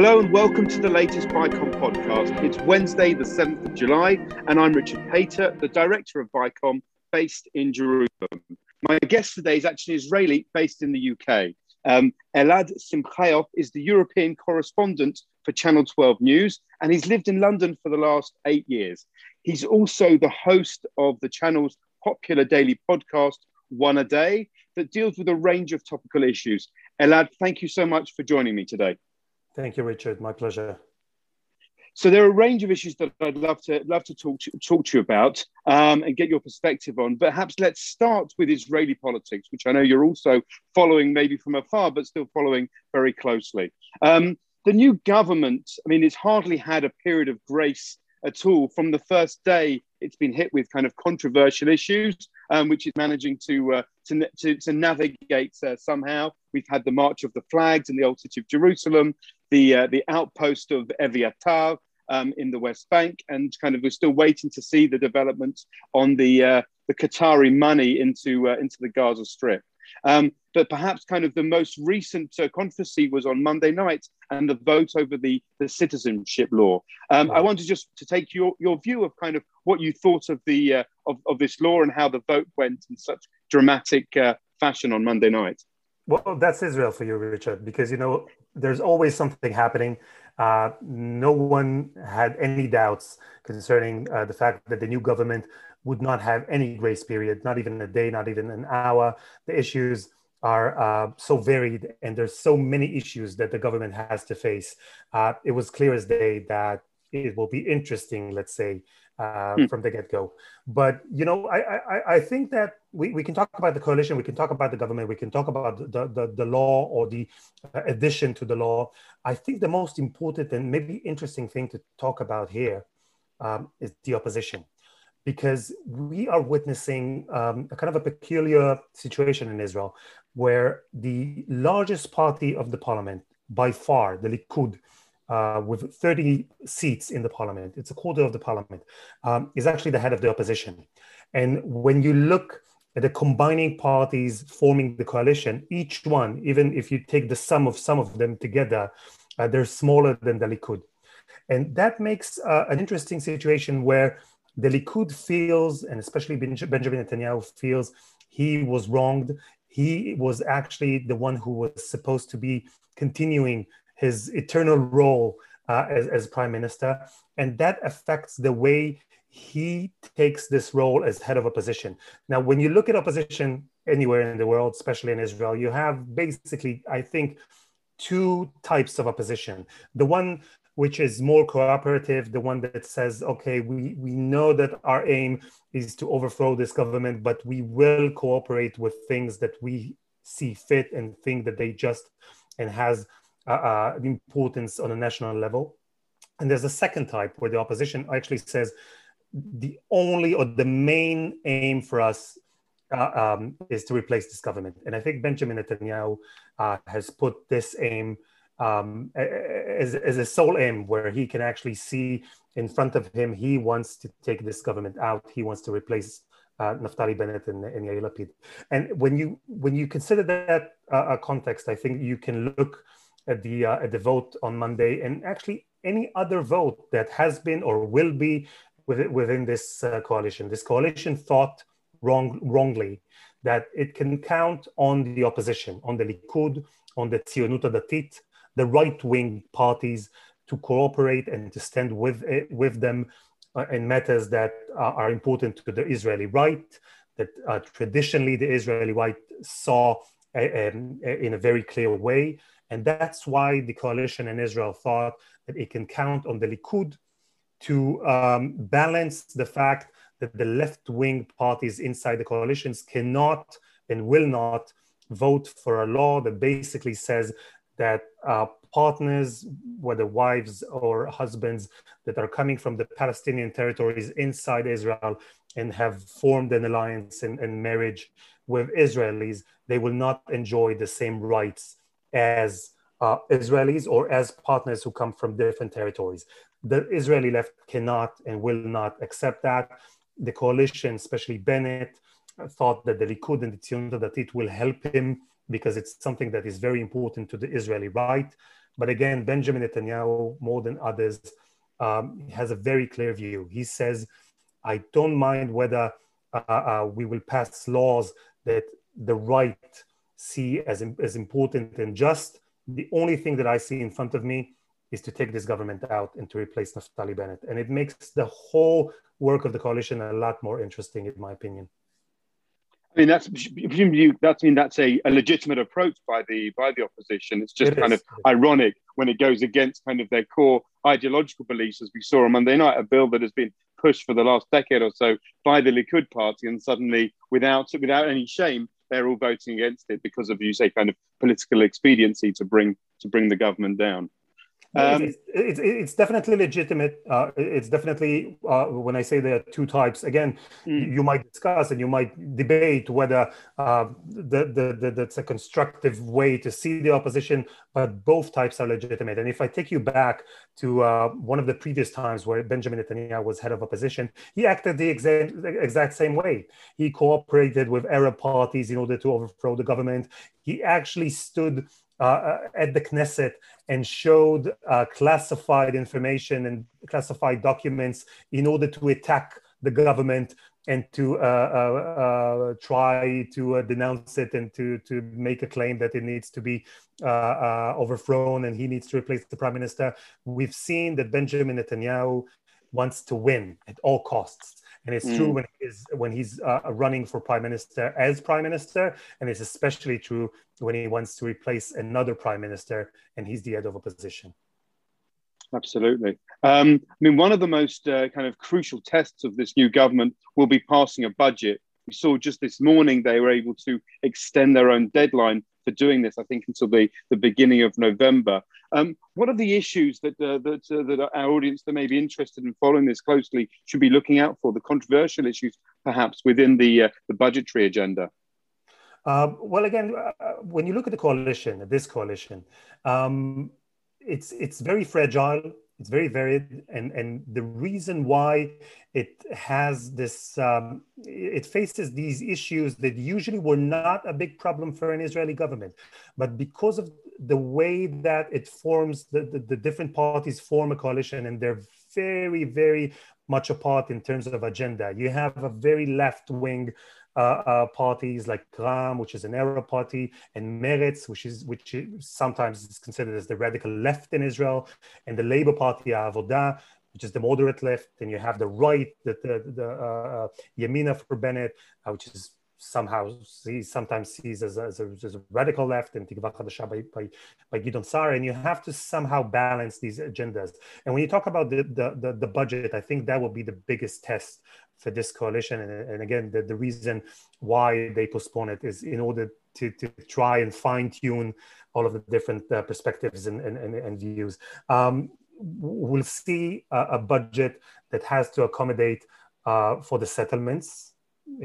Hello and welcome to the latest BICOM podcast. It's Wednesday, the 7th of July, and I'm Richard Pater, the director of BICOM based in Jerusalem. My guest today is actually Israeli based in the UK. Um, Elad Simchayoff is the European correspondent for Channel 12 News, and he's lived in London for the last eight years. He's also the host of the channel's popular daily podcast, One a Day, that deals with a range of topical issues. Elad, thank you so much for joining me today. Thank you, Richard. My pleasure. So there are a range of issues that I'd love to love to talk to, talk to you about um, and get your perspective on. Perhaps let's start with Israeli politics, which I know you're also following, maybe from afar, but still following very closely. Um, the new government, I mean, it's hardly had a period of grace at all from the first day it's been hit with kind of controversial issues, um, which is managing to, uh, to, to, to, navigate uh, somehow. We've had the March of the Flags in the Old City of Jerusalem, the, uh, the outpost of Eviatar um, in the West Bank, and kind of we're still waiting to see the developments on the, uh, the Qatari money into, uh, into the Gaza Strip. Um, but perhaps kind of the most recent uh, controversy was on Monday night and the vote over the, the citizenship law. Um, I wanted just to take your, your view of kind of what you thought of the uh, of, of this law and how the vote went in such dramatic uh, fashion on Monday night. Well, that's Israel for you, Richard, because you know there's always something happening. Uh, no one had any doubts concerning uh, the fact that the new government would not have any grace period, not even a day, not even an hour. The issues are uh, so varied and there's so many issues that the government has to face. Uh, it was clear as day that it will be interesting, let's say, uh, hmm. from the get-go. But you know, I, I, I think that we, we can talk about the coalition, we can talk about the government, we can talk about the, the, the law or the uh, addition to the law. I think the most important and maybe interesting thing to talk about here um, is the opposition because we are witnessing um, a kind of a peculiar situation in Israel where the largest party of the parliament, by far, the Likud, uh, with 30 seats in the parliament, it's a quarter of the parliament, um, is actually the head of the opposition. And when you look at the combining parties forming the coalition, each one, even if you take the sum of some of them together, uh, they're smaller than the Likud. And that makes uh, an interesting situation where the Likud feels, and especially Benjamin Netanyahu feels, he was wronged. He was actually the one who was supposed to be continuing his eternal role uh, as, as prime minister. And that affects the way he takes this role as head of opposition. Now, when you look at opposition anywhere in the world, especially in Israel, you have basically, I think, two types of opposition. The one which is more cooperative, the one that says, okay, we, we know that our aim is to overthrow this government, but we will cooperate with things that we see fit and think that they just and has uh, uh, importance on a national level. And there's a second type where the opposition actually says the only or the main aim for us uh, um, is to replace this government. And I think Benjamin Netanyahu uh, has put this aim um, as, as a sole aim where he can actually see in front of him, he wants to take this government out. He wants to replace uh, Naftali Bennett and, and Yair Lapid. And when you when you consider that uh, context, I think you can look at the uh, at the vote on Monday and actually any other vote that has been or will be within, within this uh, coalition. This coalition thought wrong wrongly that it can count on the opposition, on the Likud, on the Tzionut Datit, the right wing parties to cooperate and to stand with, eh, with them uh, in matters that are important to the Israeli right, that uh, traditionally the Israeli right saw eh, eh, in a very clear way. And that's why the coalition in Israel thought that it can count on the Likud to um, balance the fact that the left wing parties inside the coalitions cannot and will not vote for a law that basically says that uh, partners, whether wives or husbands, that are coming from the Palestinian territories inside Israel and have formed an alliance and, and marriage with Israelis, they will not enjoy the same rights as uh, Israelis or as partners who come from different territories. The Israeli left cannot and will not accept that. The coalition, especially Bennett, thought that the Likud and the Tzionut it will help him because it's something that is very important to the Israeli right. But again, Benjamin Netanyahu, more than others, um, has a very clear view. He says, I don't mind whether uh, uh, we will pass laws that the right see as, as important and just. The only thing that I see in front of me is to take this government out and to replace Naftali Bennett. And it makes the whole work of the coalition a lot more interesting, in my opinion. I mean, that's presumably that's I mean that's a, a legitimate approach by the by the opposition. It's just it kind is. of ironic when it goes against kind of their core ideological beliefs, as we saw on Monday night, a bill that has been pushed for the last decade or so by the Likud party, and suddenly, without without any shame, they're all voting against it because of you say kind of political expediency to bring to bring the government down. Um, it's, it's, it's, definitely legitimate. Uh, it's definitely uh, when I say there are two types. Again, mm. you might discuss and you might debate whether uh, the, the, the, that's a constructive way to see the opposition, but both types are legitimate. And if I take you back to uh, one of the previous times where Benjamin Netanyahu was head of opposition, he acted the exact, exact same way. He cooperated with Arab parties in order to overthrow the government. He actually stood uh, uh, at the Knesset and showed uh, classified information and classified documents in order to attack the government and to uh, uh, uh try to denounce it and to, to make a claim that it needs to be overthrown and he needs to replace the prime minister. We've seen that Benjamin Netanyahu wants to win at all costs. And it's mm. true when he's when he's uh, running for prime minister as prime minister, and it's especially true when he wants to replace another prime minister and he's the head of opposition. Absolutely. Um, I mean, one of the most uh, kind of crucial tests of this new government will be passing a budget. We saw just this morning they were able to extend their own deadline for doing this, I think, until the, the beginning of November. Um, what are the issues that, uh, that, uh, that our audience that may be interested in following this closely should be looking out for, the controversial issues perhaps within the, uh, the budgetary agenda? Uh, well, again, uh, when you look at the coalition, this coalition, um, it's, it's very fragile it's very varied and and the reason why it has this um, it faces these issues that usually were not a big problem for an israeli government but because of the way that it forms the, the, the different parties form a coalition and they're very very much apart in terms of agenda. You have a very left wing parties like Ra'am, which is an Arab party, and Meretz, which is which is sometimes is considered as the radical left in Israel, and the Labour Party Avodah, which is the moderate left. And you have the right, the the, the uh, uh Yamina for Bennett, uh, which is somehow sees sometimes sees as a, as a, as a radical left and Tikva Chadasha by, by, by Gideon Sa'ar, and you have to somehow balance these agendas. And when you talk about the, the, the, the budget, I think that will be the biggest test for this coalition. And, and again, the, the reason why they postpone it is in order to, to try and fine tune all of the different uh, perspectives and, and, and, and views. Um, we'll see a, a, budget that has to accommodate uh, for the settlements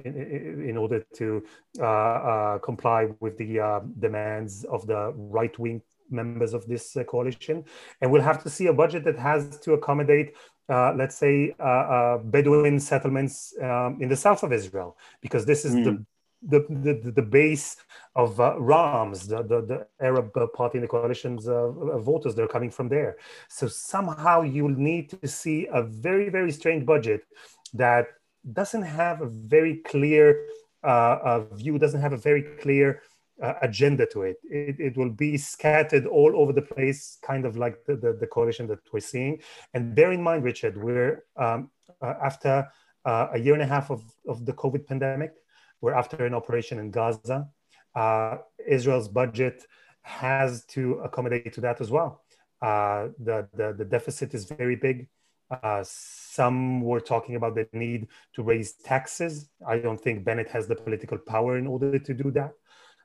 in, in order to uh, uh comply with the uh, demands of the right wing members of this uh, coalition. And we'll have to see a budget that has to accommodate uh, let's say, uh, uh, Bedouin settlements um, in the south of Israel, because this is mm. the, the, the, the, base of uh, Ra'am's, the, the, the, Arab party in the coalition's uh, voters. They're coming from there. So somehow you'll need to see a very, very strange budget that doesn't have a very clear uh, view, doesn't have a very clear uh, agenda to it. it. It will be scattered all over the place, kind of like the, the, the coalition that we're seeing. And bear in mind, Richard, we're um, uh, after uh, a year and a half of, of the COVID pandemic, we're after an operation in Gaza. Uh, Israel's budget has to accommodate to that as well. Uh, the, the, the deficit is very big. Uh, some were talking about the need to raise taxes. I don't think Bennett has the political power in order to do that.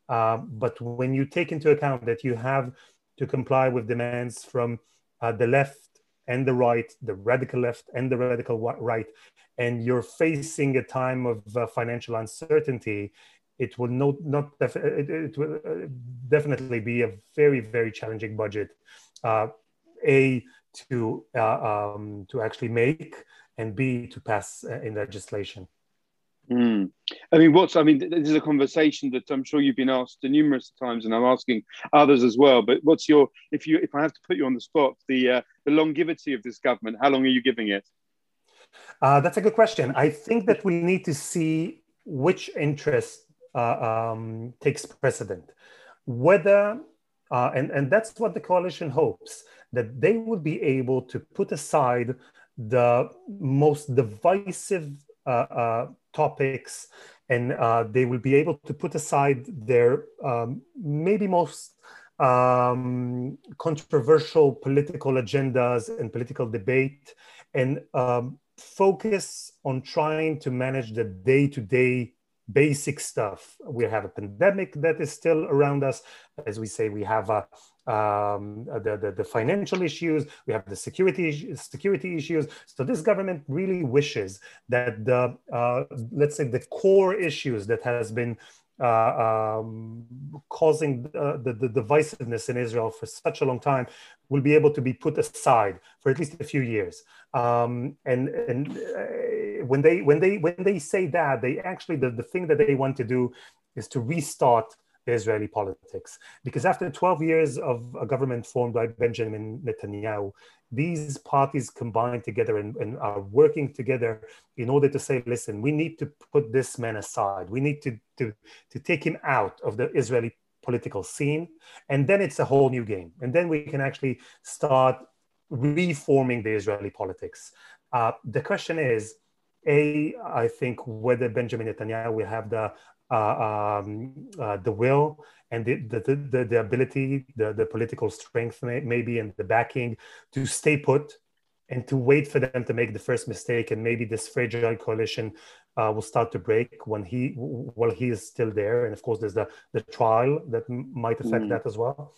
Uh, but when you take into account that you have to comply with demands from uh, the left and the right, the radical left and the radical right, and you're facing a time of uh, financial uncertainty, it will not, not def- it, it, will uh, definitely be a very, very challenging budget. Uh, a to um, to actually make and B to pass in legislation. Mm. I mean, what's, I mean, this is a conversation that I'm sure you've been asked numerous times and I'm asking others as well, but what's your, if you, if I have to put you on the spot, the, uh, the longevity of this government, how long are you giving it? Uh, that's a good question. I think that we need to see which interest uh, um, takes precedent. Whether, uh, and, and that's what the coalition hopes, that they would be able to put aside the most divisive topics and uh, they will be able to put aside their um, maybe most um, controversial political agendas and political debate and um, focus on trying to manage the day-to-day basic stuff. We have a pandemic that is still around us. As we say, we have a, um, the, the, the, financial issues, we have the security, security issues. So this government really wishes that the, uh, let's say the core issues that has been uh, um, causing uh, the, the divisiveness in Israel for such a long time will be able to be put aside for at least a few years. Um, and and uh, when they when they when they say that, they actually the, the thing that they want to do is to restart Israeli politics. Because after 12 years of a government formed by Benjamin Netanyahu, these parties combine together and, and, are working together in order to say, listen, we need to put this man aside. We need to, to, to take him out of the Israeli political scene. And then it's a whole new game. And then we can actually start reforming the Israeli politics. Uh, the question is, a, I think whether Benjamin Netanyahu will have the um, uh, the will and the, the, the, the, ability, the, the political strength, maybe, and the backing to stay put and to wait for them to make the first mistake. And maybe this fragile coalition uh, will start to break when he, while he is still there. And of course, there's the, the trial that might affect mm. that as well.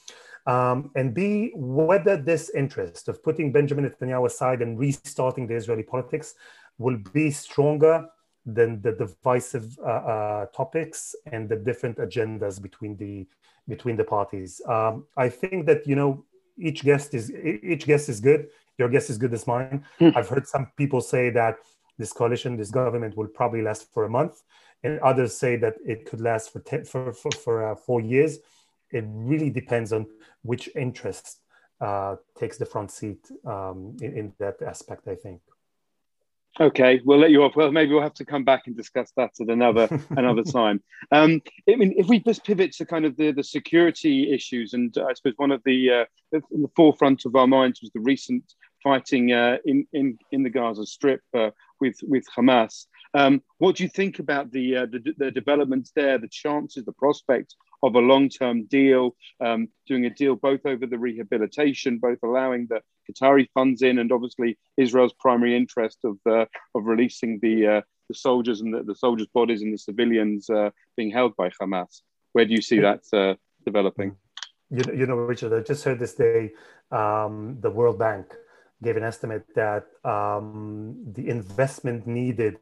Um, and B, whether this interest of putting Benjamin Netanyahu aside and restarting the Israeli politics will be stronger than the divisive uh, uh, topics and the different agendas between the between the parties. Um, I think that you know each guest is each guest is good. Your guest is good as mine. Mm. I've heard some people say that this coalition, this government, will probably last for a month, and others say that it could last for ten, for for, for uh, four years. It really depends on which interest uh, takes the front seat um, in, in that aspect. I think. Okay, we'll let you off. Well, maybe we'll have to come back and discuss that at another another time. Um, I mean, if we just pivot to kind of the, the security issues, and I suppose one of the uh, in the forefront of our minds was the recent fighting uh, in in in the Gaza Strip uh, with with Hamas. Um, what do you think about the, uh, the, the developments there, the chances, the prospect of a long-term deal, um, doing a deal both over the rehabilitation, both allowing the Qatari funds in, and obviously Israel's primary interest of uh, of releasing the uh, the soldiers and the, the, soldiers' bodies and the civilians uh, being held by Hamas. Where do you see that uh, developing? You, you know, Richard, I just heard this day um, the World Bank gave an estimate that um, the investment needed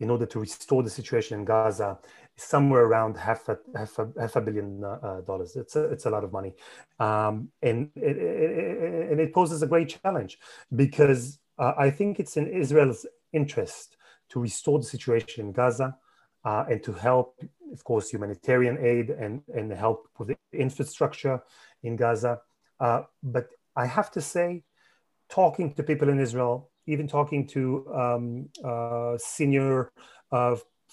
in order to restore the situation in Gaza somewhere around half a half a, half a billion uh, uh, dollars. It's a, it's a lot of money, um, and it, it, and it poses a great challenge because uh, I think it's in Israel's interest to restore the situation in Gaza uh, and to help, of course, humanitarian aid and and help with the infrastructure in Gaza. Uh, but I have to say talking to people in Israel, even talking to um, uh, senior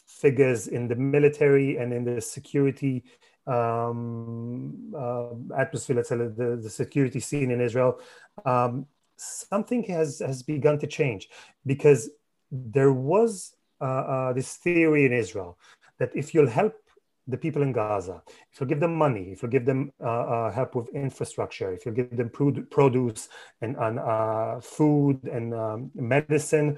figures in the military and in the security um, uh, atmosphere, let's say the, the security scene in Israel, um, something has, has begun to change because there was uh, uh, this theory in Israel that if you'll help the people in Gaza, if you give them money, if you give them uh, uh, help with infrastructure, if you give them produce and, and uh, food and um, medicine,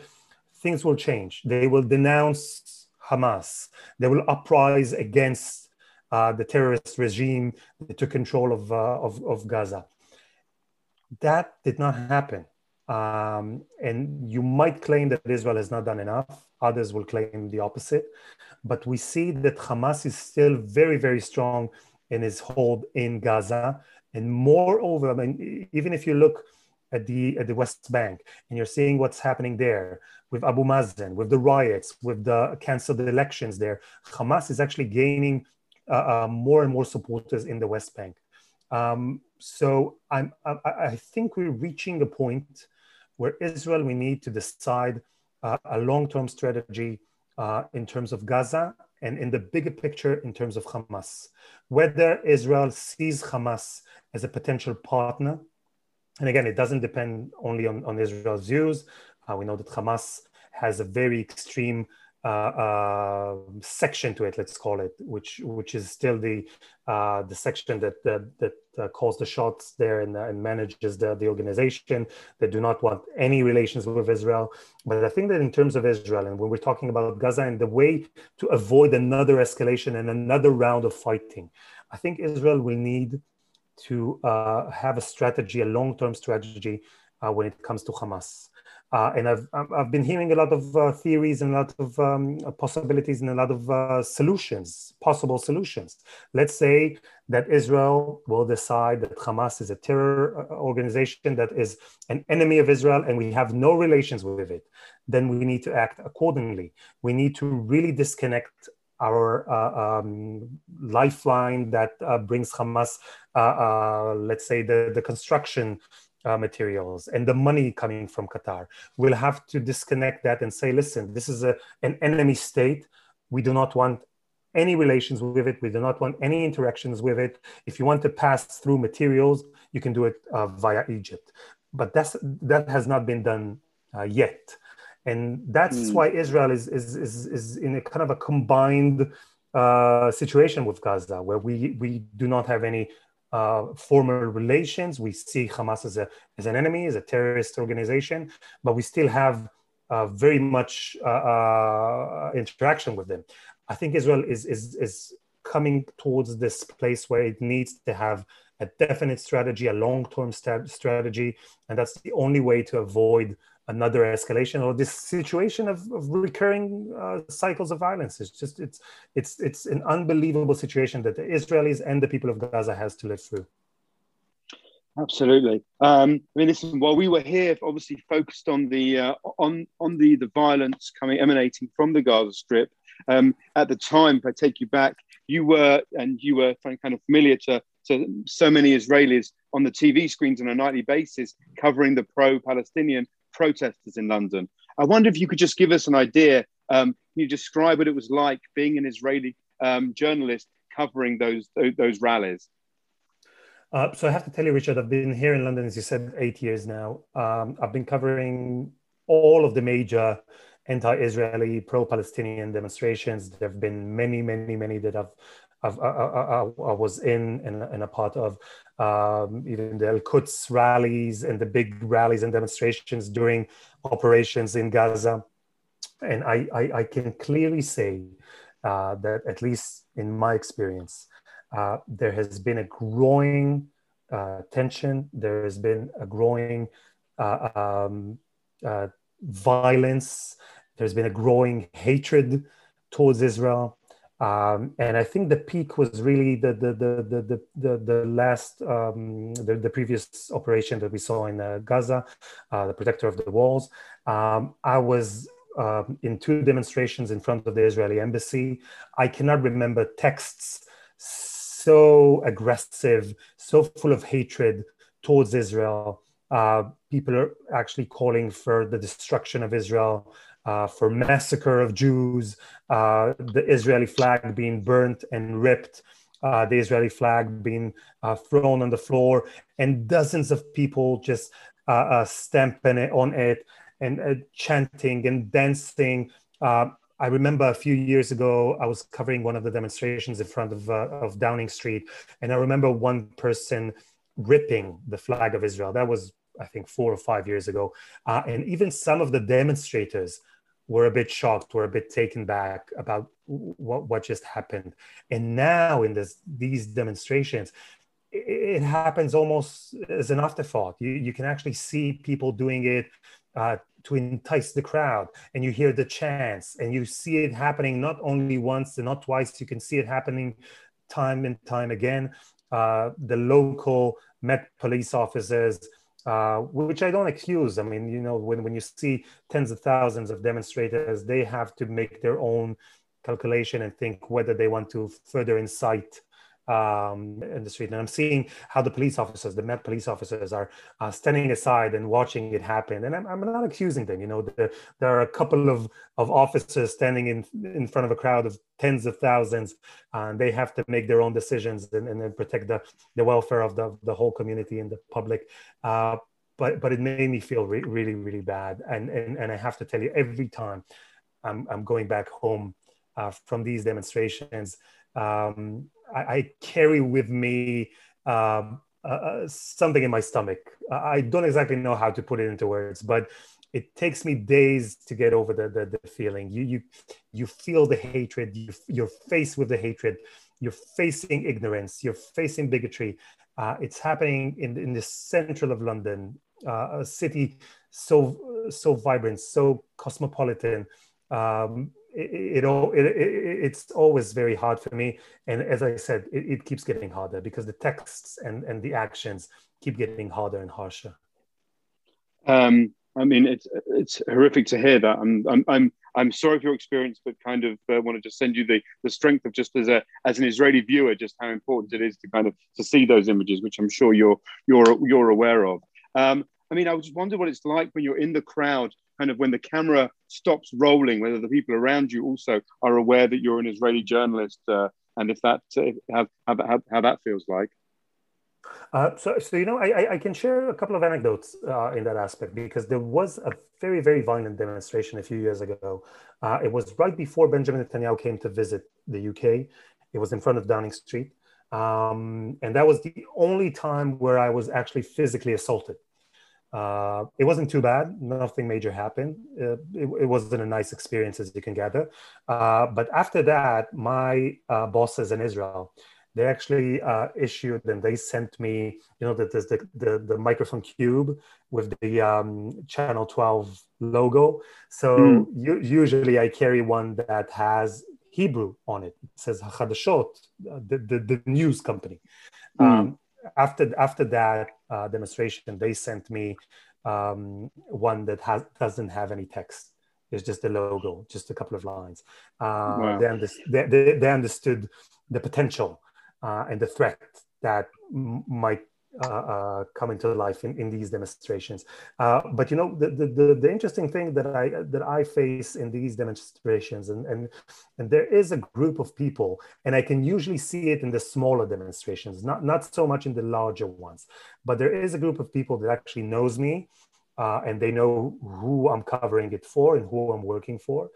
things will change. They will denounce Hamas. They will uprise against uh, the terrorist regime that took control of, uh, of, of, Gaza. That did not happen. Um, and you might claim that Israel has not done enough. Others will claim the opposite. But we see that Hamas is still very, very strong in its hold in Gaza. And moreover, I mean, even if you look at the at the West Bank, and you're seeing what's happening there with Abu Mazen, with the riots, with the canceled elections there. Hamas is actually gaining uh, uh, more and more supporters in the West Bank. Um, so I'm, I, I, think we're reaching a point where Israel we need to decide uh, a long-term strategy uh, in terms of Gaza and in the bigger picture in terms of Hamas. Whether Israel sees Hamas as a potential partner, and again, it doesn't depend only on, on Israel's views. Uh, we know that Hamas has a very extreme uh, uh, section to it, let's call it, which which is still the uh, the section that that, that uh, calls the shots there and, uh, and manages the, the organization. They do not want any relations with Israel. But I think that in terms of Israel, and when we're talking about Gaza and the way to avoid another escalation and another round of fighting, I think Israel will need to uh, have a strategy, a long-term strategy when it comes to Hamas. Uh, and I've, I've been hearing a lot of uh, theories and a lot of um, possibilities and a lot of uh, solutions, possible solutions. Let's say that Israel will decide that Hamas is a terror uh, organization that is an enemy of Israel and we have no relations with it. Then we need to act accordingly. We need to really disconnect our uh, um, lifeline that uh, brings Hamas, let's say, the, the construction uh, materials and the money coming from Qatar. We'll have to disconnect that and say, listen, this is a, an enemy state. We do not want any relations with it. We do not want any interactions with it. If you want to pass through materials, you can do it uh, via Egypt. But that's, that has not been done uh, yet. And that's mm. why Israel is, is, is, is in a kind of a combined uh, situation with Gaza, where we, we do not have any uh, former relations. We see Hamas as, a, as an enemy, as a terrorist organization, but we still have uh, very much uh, uh interaction with them. I think Israel is, is, is coming towards this place where it needs to have a definite strategy, a long term st- strategy, and that's the only way to avoid another escalation or this situation of, of recurring uh, cycles of violence. It's just it's it's it's an unbelievable situation that the Israelis and the people of Gaza has to live through. Absolutely. Um, I mean, listen. While we were here, obviously focused on the uh, on on the the violence coming emanating from the Gaza Strip. Um, at the time, if I take you back, you were and you were kind of familiar to to so many Israelis on the TV screens on a nightly basis, covering the pro-Palestinian protesters in London. I wonder if you could just give us an idea. Um, can you describe what it was like being an Israeli um, journalist covering those those rallies? Uh, so I have to tell you, Richard, I've been here in London, as you said, eight years now. Um, I've been covering all of the major anti-Israeli, pro-Palestinian demonstrations. There have been many, many, many that I've, I've I, I, I, was in and, and, a part of um, even the Al Quds rallies and the big rallies and demonstrations during operations in Gaza. And I, I, I can clearly say uh, that, at least in my experience, uh, there has been a growing uh, tension, there has been a growing uh, um, uh, violence, there's been a growing hatred towards Israel. Um, and I think the peak was really the the the the the, the last um, the, the previous operation that we saw in uh, Gaza, uh, the Protector of the Walls. Um, I was um, in two demonstrations in front of the Israeli embassy. I cannot remember texts so aggressive, so full of hatred towards Israel. Uh, people are actually calling for the destruction of Israel uh, for massacre of Jews, uh, the Israeli flag being burnt and ripped, uh, the Israeli flag being uh, thrown on the floor, and dozens of people just uh, uh, stamping it on it and chanting and dancing. I remember a few years ago, I was covering one of the demonstrations in front of, of Downing Street, and I remember one person ripping the flag of Israel. That was I think four or five years ago. Uh, and even some of the demonstrators were a bit shocked, were a bit taken back about what, what just happened. And now in this, these demonstrations, it, it happens almost as an afterthought. You, you can actually see people doing it uh, to entice the crowd and you hear the chants and you see it happening not only once and not twice, you can see it happening time and time again. Uh, the local Met police officers uh, which I don't excuse. I mean, you know, when, when you see tens of thousands of demonstrators, they have to make their own calculation and think whether they want to further incite um, in the street. And I'm seeing how the police officers, the Met police officers, are uh, standing aside and watching it happen. And I'm, I'm not accusing them. You know, the, there are a couple of, of officers standing in in front of a crowd of tens of thousands, and they have to make their own decisions and, and protect the, the welfare of the, the whole community and the public. Uh, but but it made me feel re- really really bad. And, and and I have to tell you, every time I'm I'm going back home uh, from these demonstrations. Um, I, I, carry with me uh, uh, something in my stomach. I don't exactly know how to put it into words, but it takes me days to get over the, the, the feeling. You, you, you feel the hatred, you, you're faced with the hatred, you're facing ignorance, you're facing bigotry. Uh, it's happening in, in the central of London, uh, a city so, so vibrant, so cosmopolitan. Um, it, it, it, it's always very hard for me. And as i said it, it, keeps getting harder because the texts and, and the actions keep getting harder and harsher. Um, i mean it's it's horrific to hear that. I'm i'm i'm, I'm sorry for your experience but kind of uh, want to just send you the the strength of just as a as an israeli viewer just how important it is to kind of to see those images which i'm sure you're you're you're aware of. Um, I mean, I just wonder what it's like when you're in the crowd kind of when the camera stops rolling, whether the people around you also are aware that you're an Israeli journalist, uh, and if that uh, how, how, how that feels like. Uh, so, so you know, I, I can share a couple of anecdotes uh, in that aspect because there was a very, very violent demonstration a few years ago. Uh, it was right before Benjamin Netanyahu came to visit the UK. It was in front of Downing Street, um, and that was the only time where I was actually physically assaulted. Uh, it wasn't too bad. Nothing major happened. Uh, it, it, wasn't a nice experience, as you can gather. Uh, but after that, my uh, bosses in Israel, they actually uh, issued and they sent me, you know, the, the, the, the microphone cube with the um, Channel 12 logo. So mm. usually I carry one that has Hebrew on it. It says Hachadashot, the, the, the news company. Mm. Um, after after that uh, demonstration, they sent me um, one that has doesn't have any text. It's just the logo, just a couple of lines. Uh, wow. they, under, they, they, they, understood the potential uh, and the threat that m- might uh, uh, come into life in, in these demonstrations. Uh, but you know, the, the, the, interesting thing that I that I face in these demonstrations, and, and and there is a group of people, and I can usually see it in the smaller demonstrations, not not so much in the larger ones, but there is a group of people that actually knows me. Uh, and they know who I'm covering it for and who I'm working for.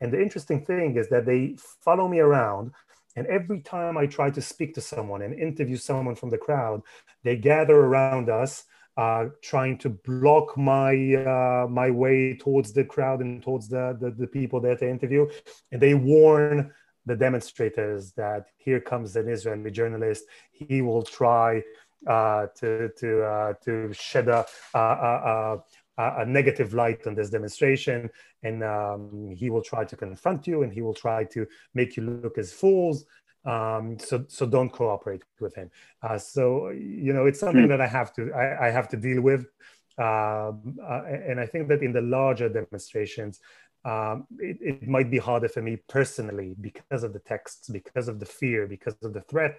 And the interesting thing is that they follow me around and every time I try to speak to someone and interview someone from the crowd, they gather around us, uh, trying to block my uh, my way towards the crowd and towards the, the, the people that to interview. And they warn the demonstrators that here comes an Israeli journalist. He will try uh, to to uh, to shed a, a, a, a, negative light on this demonstration. And um, he will try to confront you and he will try to make you look as fools. Um, so so don't cooperate with him. Uh, so you know it's something mm. that i have to I, I, have to deal with. Um, uh, and i think that in the larger demonstrations um, it, it, might be harder for me personally because of the texts because of the fear because of the threat.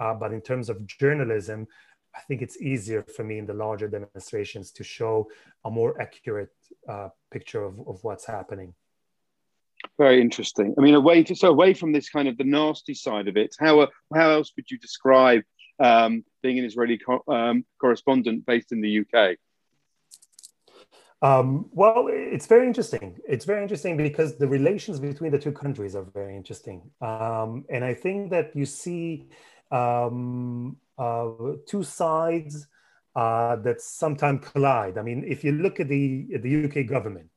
Uh, but in terms of journalism I think it's easier for me in the larger demonstrations to show a more accurate uh, picture of, of what's happening. Very interesting. I mean, away to, so away from this kind of the nasty side of it, how how else would you describe um, being an Israeli co- um, correspondent based in the UK? Um, well, it's very interesting. It's very interesting because the relations between the two countries are very interesting, um, and I think that you see um, uh, two sides uh, that sometimes collide. I mean, if you look at the at the UK government,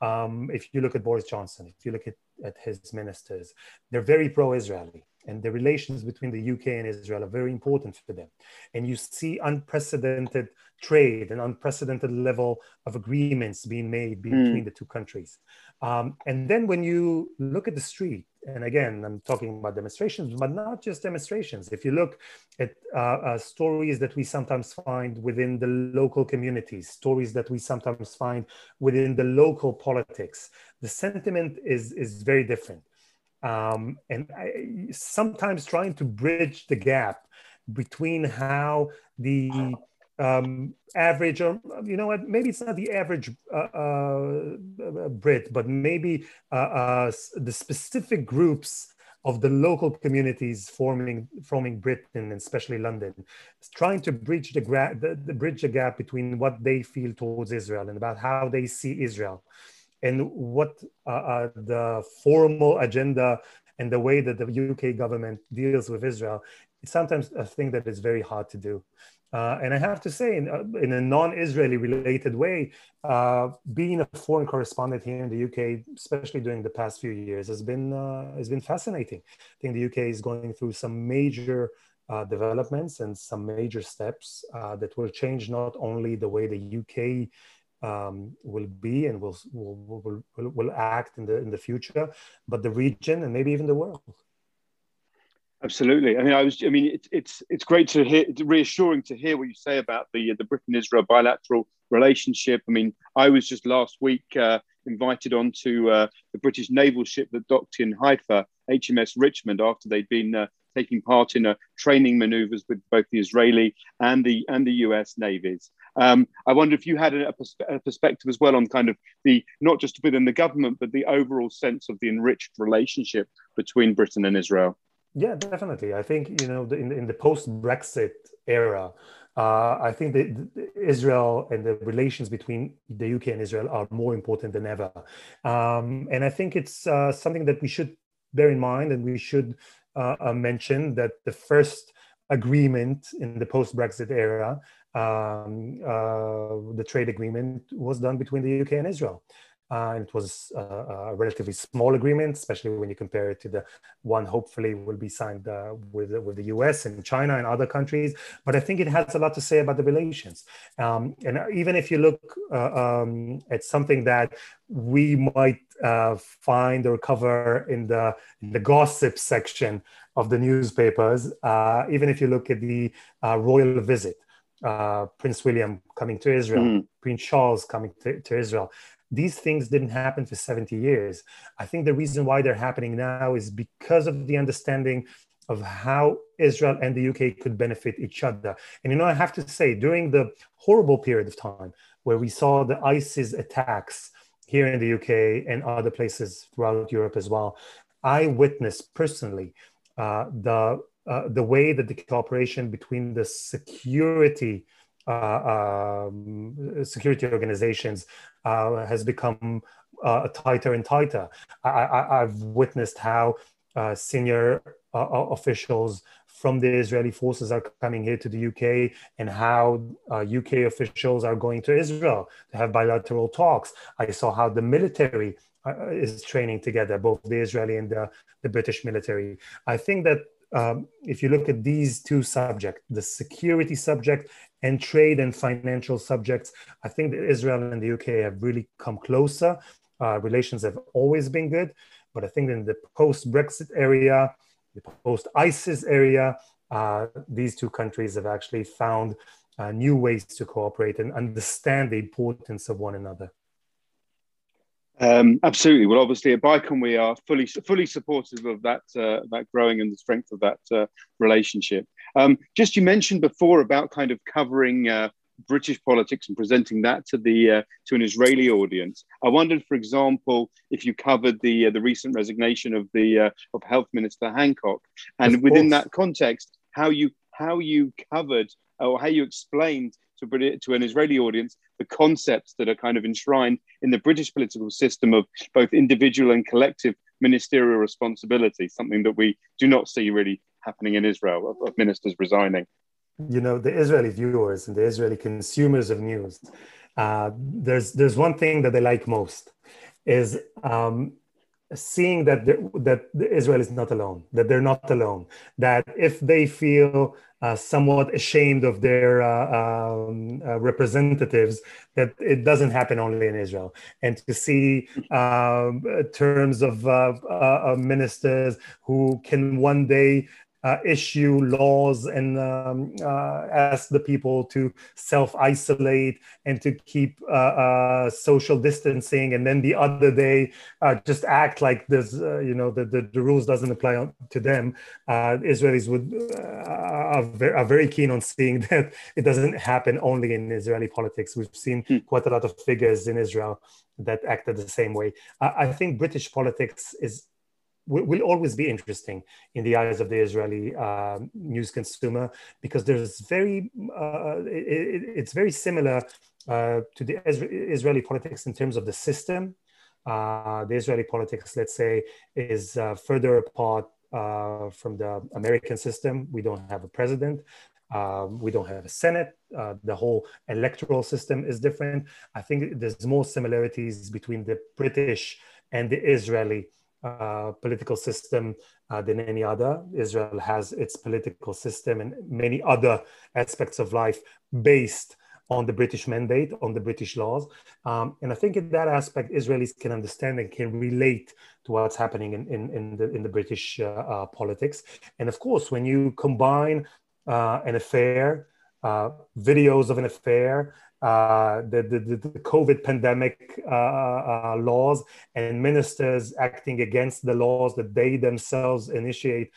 um, if you look at Boris Johnson, if you look at, at his ministers, they're very pro-Israeli. and the relations between the UK and Israel are very important for them. And you see unprecedented trade and unprecedented level of agreements being made between mm. the two countries. Um, and then when you look at the street, and again, I'm talking about demonstrations, but not just demonstrations. If you look at uh, uh, stories that we sometimes find within the local communities, stories that we sometimes find within the local politics, the sentiment is, is very different. Um, and I, sometimes trying to bridge the gap between how the um, average, or you know what, maybe it's not the average uh, uh, Brit, but maybe uh, uh the specific groups of the local communities forming forming Britain, and especially London, trying to bridge the, gra- the, the bridge the gap between what they feel towards Israel and about how they see Israel, and what uh, uh, the formal agenda and the way that the UK government deals with Israel. It's sometimes a thing that is very hard to do. Uh, and I have to say, in, uh, in a non-Israeli related way, uh, being a foreign correspondent here in the UK, especially during the past few years, has been uh, has been fascinating. I think the UK is going through some major uh, developments and some major steps uh, that will change not only the way the UK um, will be and will, will, will, will act in the in the future, but the region and maybe even the world. Absolutely. I mean, I was. I mean, it, it's it's great to hear. It's reassuring to hear what you say about the the Britain-Israel bilateral relationship. I mean, I was just last week uh, invited onto uh, the British naval ship that docked in Haifa, HMS Richmond, after they'd been uh, taking part in uh, training manoeuvres with both the Israeli and the and the U.S. navies. Um, I wonder if you had a, a, perspective as well on kind of the not just within the government, but the overall sense of the enriched relationship between Britain and Israel. Yeah, definitely. I think you know in in the post Brexit era, uh, I think that Israel and the relations between the UK and Israel are more important than ever, um, and I think it's uh, something that we should bear in mind, and we should uh, uh mention that the first agreement in the post Brexit era, um, uh, the trade agreement, was done between the UK and Israel. Uh, it was uh, a relatively small agreement, especially when you compare it to the one hopefully will be signed uh, with, with the US and China and other countries. But I think it has a lot to say about the relations. Um, and even if you look uh, um, at something that we might uh, find or cover in the, in the gossip section of the newspapers, uh, even if you look at the royal visit, Prince William coming to Israel, mm. Prince Charles coming to, to Israel these things didn't happen for 70 years. I think the reason why they're happening now is because of the understanding of how Israel and the UK could benefit each other. And you know, I have to say, during the horrible period of time where we saw the ISIS attacks here in the UK and other places throughout Europe as well, I witnessed personally uh, the uh, the way that the cooperation between the security uh, um, security organizations uh, has become uh, tighter and tighter. I, have witnessed how uh, senior uh, officials from the Israeli forces are coming here to the UK and how UK uh, officials are going to Israel to have bilateral talks. I saw how the military is training together, both the Israeli and the, the British military. I think that um, if you look at these two subjects, the security subject and trade and financial subjects, I think that Israel and the UK have really come closer. Uh, relations have always been good, but I think in the post Brexit area, the post ISIS area, uh, these two countries have actually found uh, new ways to cooperate and understand the importance of one another. Um, absolutely. Well, obviously at BICOM we are fully fully supportive of that uh, that growing and the strength of that uh, relationship. Um, just you mentioned before about kind of covering uh, British politics and presenting that to the uh, to an Israeli audience. I wondered, for example, if you covered the uh, the recent resignation of the uh, of Health Minister Hancock, and within that context, how you how you covered or how you explained to, to an Israeli audience the concepts that are kind of enshrined in the British political system of both individual and collective ministerial responsibility, something that we do not see really happening in Israel of, of ministers resigning. You know, the Israeli viewers and the Israeli consumers of news, uh, there's there's one thing that they like most is um, seeing that that Israel is not alone, that they're not alone, that if they feel uh, somewhat ashamed of their uh, um, uh, representatives, that it doesn't happen only in Israel, and to see um, terms of uh, uh, ministers who can one day uh, issue laws and um, uh, ask the people to self-isolate and to keep uh, uh social distancing and then the other day uh, just act like this uh, you know the, the, the, rules doesn't apply to them. Israelis would are, very, are, very, keen on seeing that it doesn't happen only in israeli politics. We've seen hmm. quite a lot of figures in israel that acted the same way. I think british politics is will always be interesting in the eyes of the Israeli uh, news consumer because there's very uh, it, it's very similar uh, to the Israeli politics in terms of the system. Uh, the Israeli politics, let's say, is uh, further apart uh, from the American system. We don't have a president. Um, we don't have a Senate. the whole electoral system is different. I think there's more similarities between the British and the Israeli uh, political system uh, than any other. Israel has its political system and many other aspects of life based on the British mandate, on the British laws. Um, and I think in that aspect, Israelis can understand and can relate to what's happening in, in, in the, in the British uh, uh politics. And of course, when you combine uh, an affair, videos of an affair, uh, the, the, the, COVID pandemic uh, uh, laws and ministers acting against the laws that they themselves initiate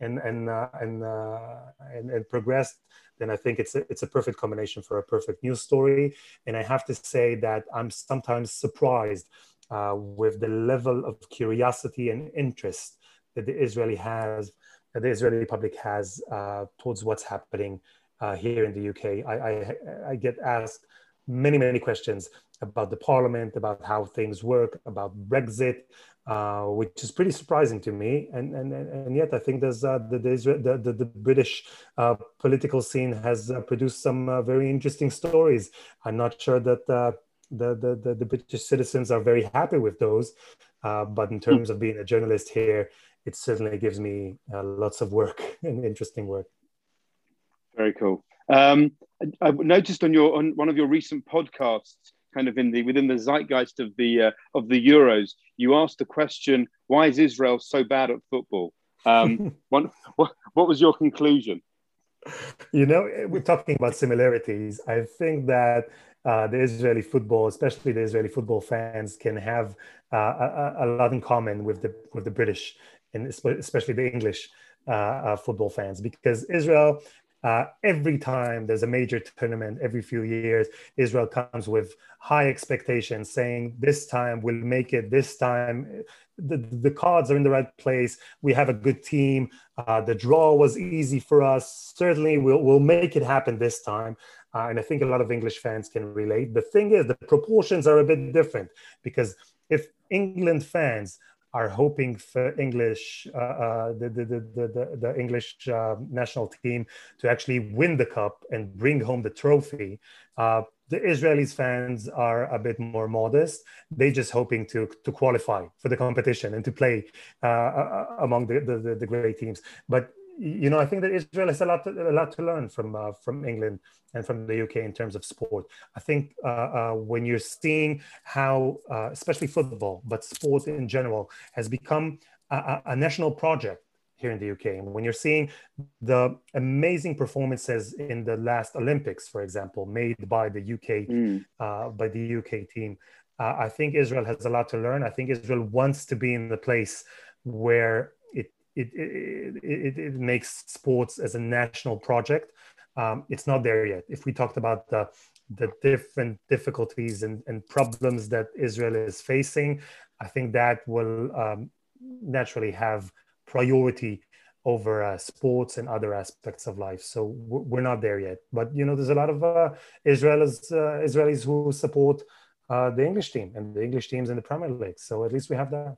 and and uh, and, uh, and, and progress, then I think it's a, it's a perfect combination for a perfect news story. And I have to say that I'm sometimes surprised uh, with the level of curiosity and interest that the Israeli has, that the Israeli public has towards what's happening uh, here in the UK. I, I, I, get asked many, many questions about the parliament, about how things work, about Brexit, uh, which is pretty surprising to me. And, and, and yet I think there's, uh, the, the, the, the, British uh, political scene has uh, produced some uh, very interesting stories. I'm not sure that the, the, the, the, British citizens are very happy with those. but in terms of being a journalist here, it certainly gives me lots of work and interesting work. Very cool. Um, I noticed on your on one of your recent podcasts, kind of in the within the zeitgeist of the uh, of the Euros, you asked the question, "Why is Israel so bad at football?" Um, what, what what was your conclusion? You know, we're talking about similarities. I think that uh, the Israeli football, especially the Israeli football fans, can have uh, a, a, lot in common with the with the British and especially the English uh, uh, football fans because Israel uh, every time there's a major tournament, every few years, Israel comes with high expectations, saying, This time we'll make it, this time the, the cards are in the right place. We have a good team. Uh, the draw was easy for us. Certainly, we'll, we'll make it happen this time. Uh, and I think a lot of English fans can relate. The thing is, the proportions are a bit different because if England fans are hoping for English, uh, uh, the, the, the, the, English uh, national team to actually win the cup and bring home the trophy. Uh, the Israelis fans are a bit more modest. They're just hoping to to qualify for the competition and to play uh, uh, among the, the, the great teams. But you know, I think that Israel has a lot to, a lot to learn from uh, from England and from the UK in terms of sport. I think uh, uh, when you're seeing how, uh, especially football, but sport in general, has become a, a, national project here in the UK, and when you're seeing the amazing performances in the last Olympics, for example, made by the UK mm. Uh, by the UK team, uh, I think Israel has a lot to learn. I think Israel wants to be in the place where it, it, it, it, makes sports as a national project. Um, it's not there yet. If we talked about the, the different difficulties and, and problems that Israel is facing, I think that will um, naturally have priority over uh, sports and other aspects of life. So we're not there yet. But you know, there's a lot of uh, Israelis uh, Israelis who support uh, the English team and the English teams in the Premier League. So at least we have that.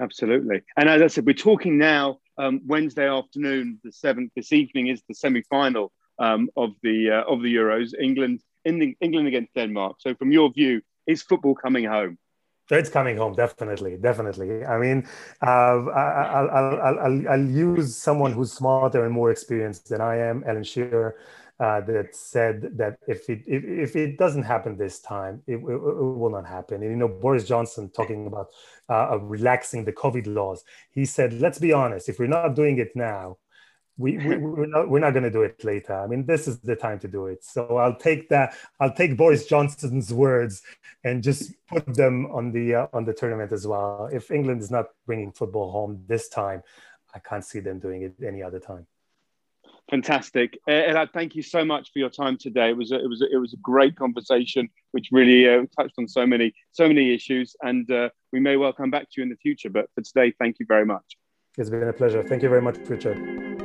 Absolutely. And as I said, we're talking now um, Wednesday afternoon, the seventh. This evening is the semi-final um, of the uh, of the Euros. England in the, England against Denmark. So, from your view, is football coming home? It's coming home, definitely, definitely. I mean, uh, I'll, I'll, I'll, I'll, use someone who's smarter and more experienced than I am, Alan Shearer, uh, that said that if it if, if it doesn't happen this time, it, it, it, will not happen. And you know, Boris Johnson talking about uh, relaxing the COVID laws, he said, let's be honest, if we're not doing it now, we, we we're not we're not going to do it later. I mean, this is the time to do it. So I'll take that. I'll take Boris Johnson's words and just put them on the uh, on the tournament as well. If England is not bringing football home this time, I can't see them doing it any other time. Fantastic, Elad. Thank you so much for your time today. It was a, it was a, it was a great conversation, which really uh, touched on so many so many issues, and uh, we may well come back to you in the future. But for today, thank you very much. It's been a pleasure. Thank you very much, Richard.